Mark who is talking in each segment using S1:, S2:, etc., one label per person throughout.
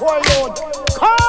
S1: Hardcore load. Come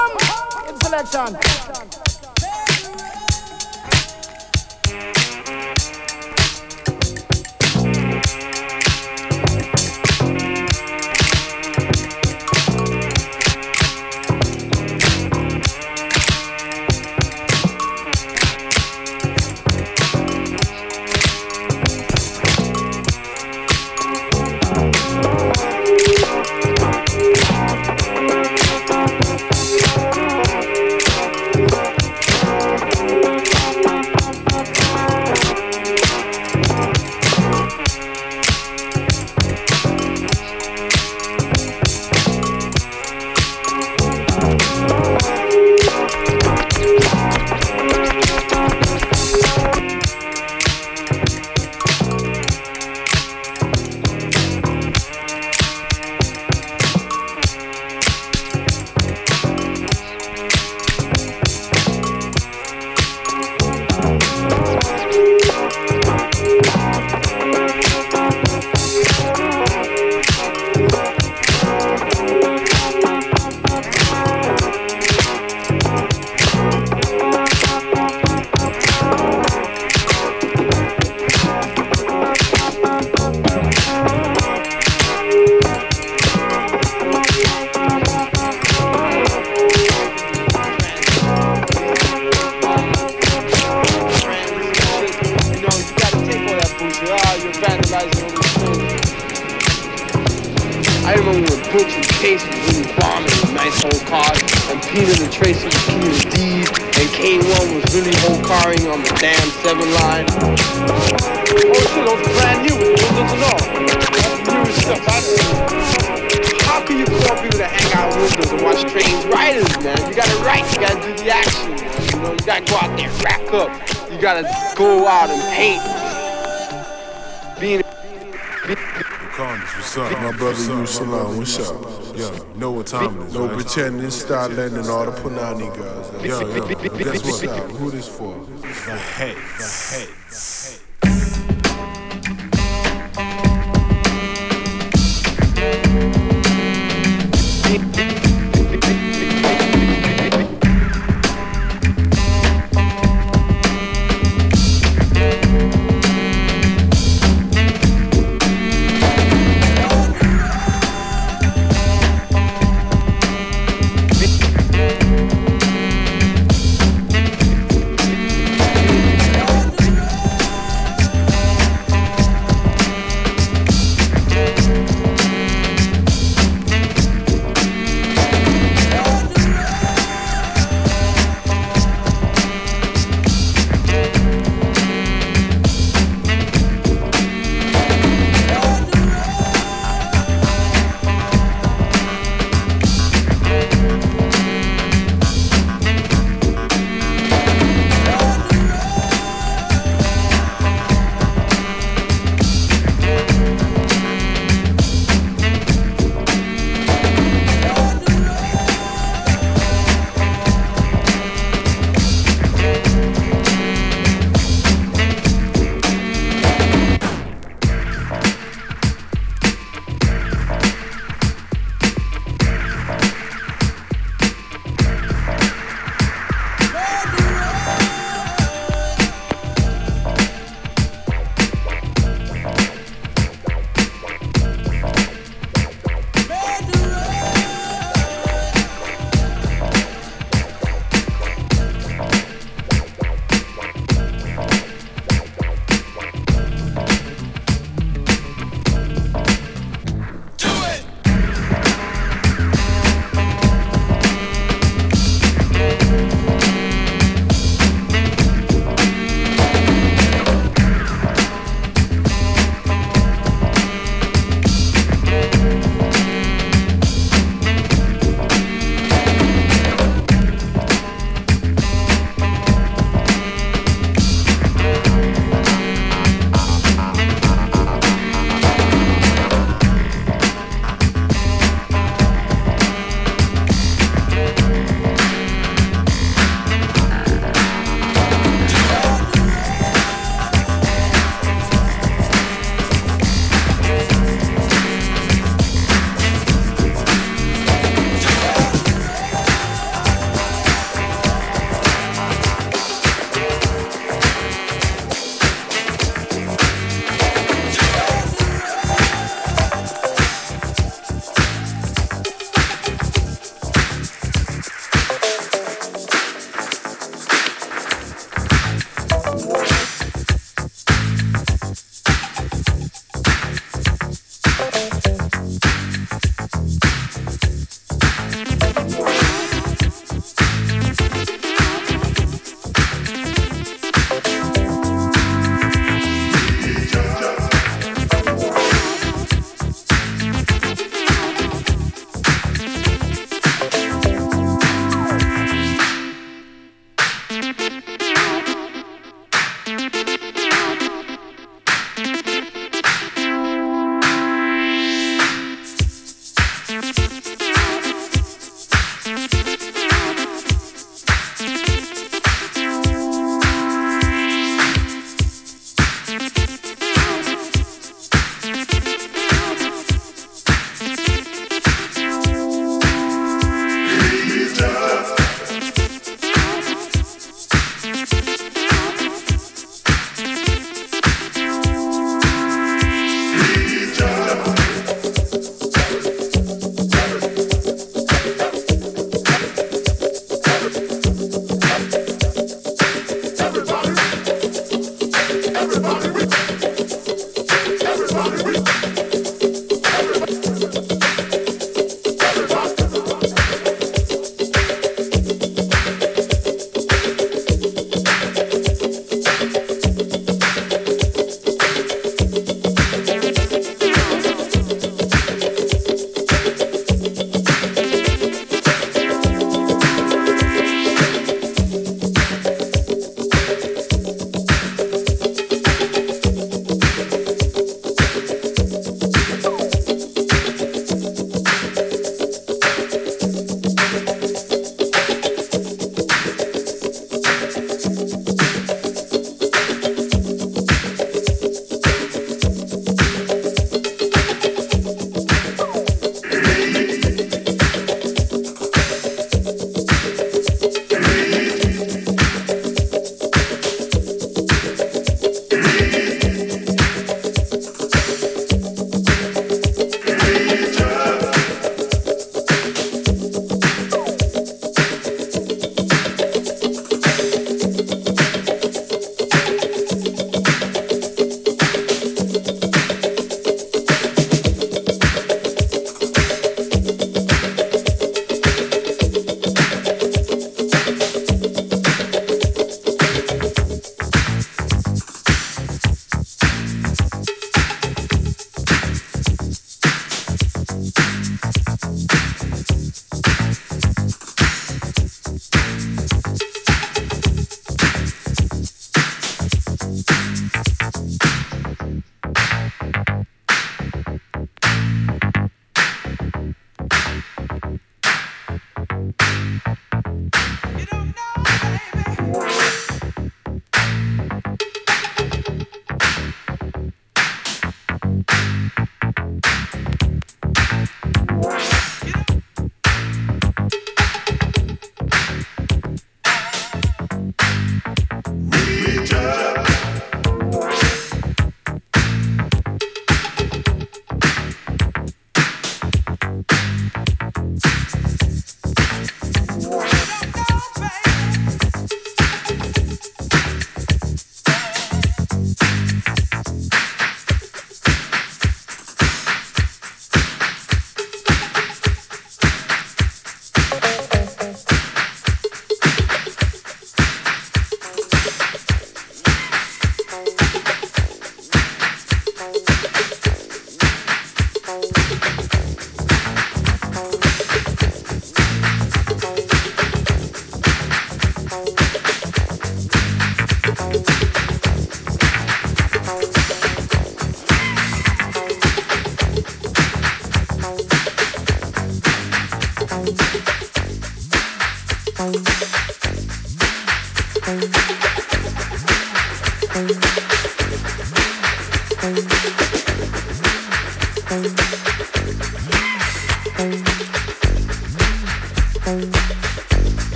S2: He was D's, and K1 was really Hokariing on the damn 7 line. Oh shit, those brand new, those look all. New stuff, I How can you tell people to hang out windows and watch trains riders, man? You gotta write, you gotta do the action, man. You know, you gotta go out there, rack up. You gotta go out and paint. Being... Be,
S3: Carnage, what's up? My brother Yu Salam, what's up? Yeah, no what time it is. No right? pretending, start letting all the Punani guys. Yeah, yeah. Guess what? Stop. Who this for? The head. The head. The head.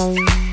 S3: you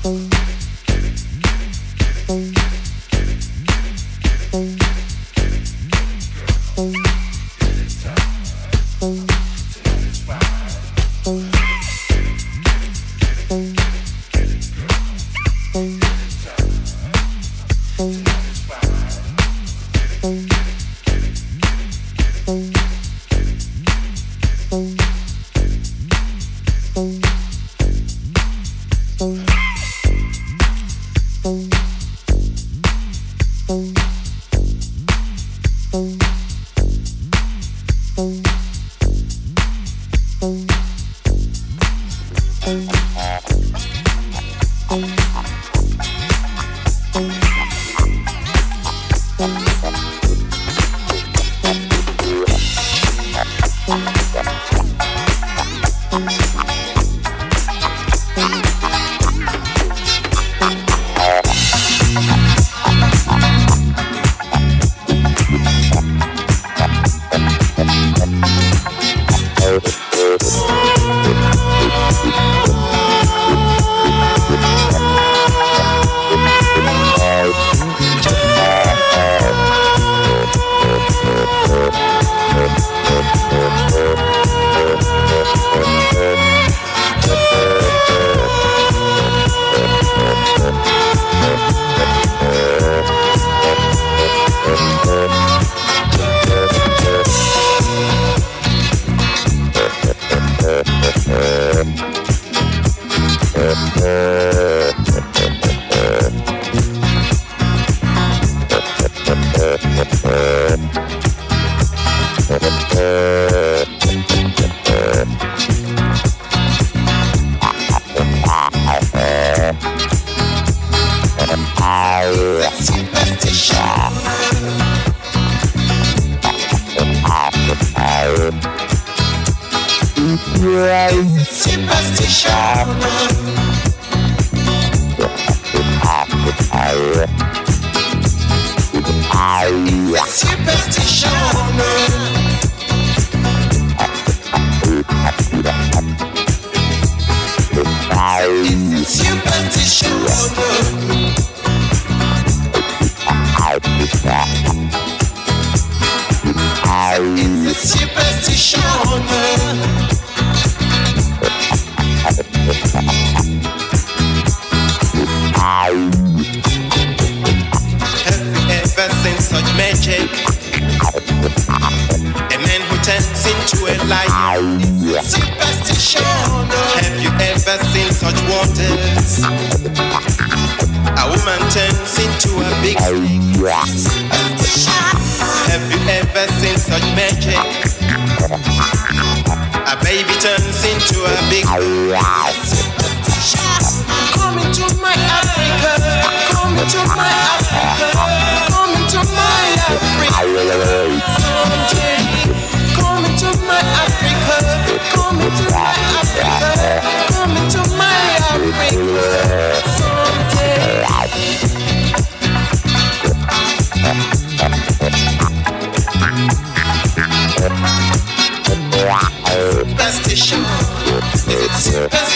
S3: Thank you.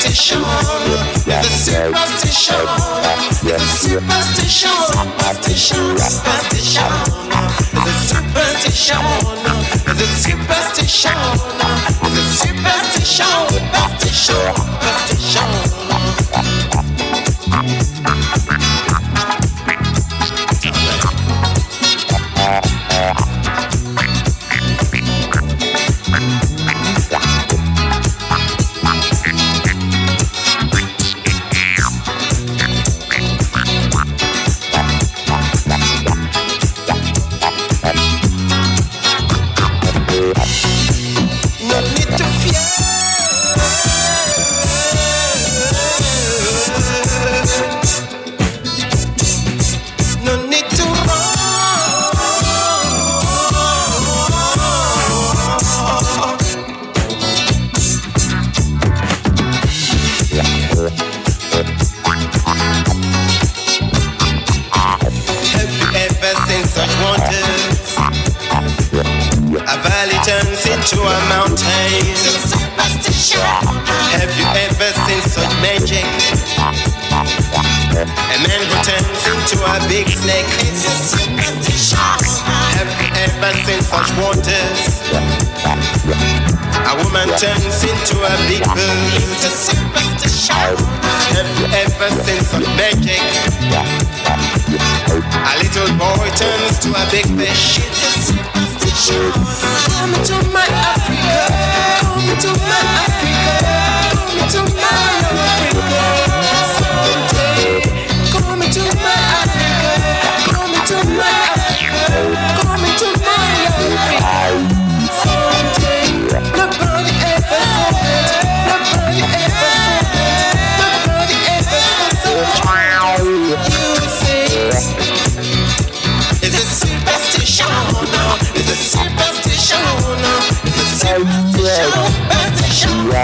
S4: superstition. The superstition. The superstition. Superstition. Superstition. The superstition. The superstition. The superstition. Superstition. Superstition.
S5: Turns into a big bird. Have you ever seen such magic? A little boy turns to a big fish.
S4: Come to my Africa, come to my Africa,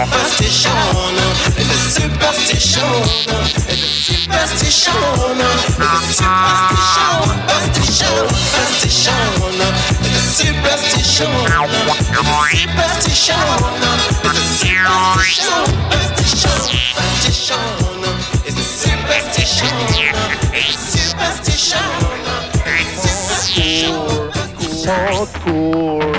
S4: superstition, superstition, it's a superstition, it's a superstition, it's a superstition, superstition, superstition, it's a superstition, superstition, it's a superstition, superstition, it's a superstition, superstition. Hardcore,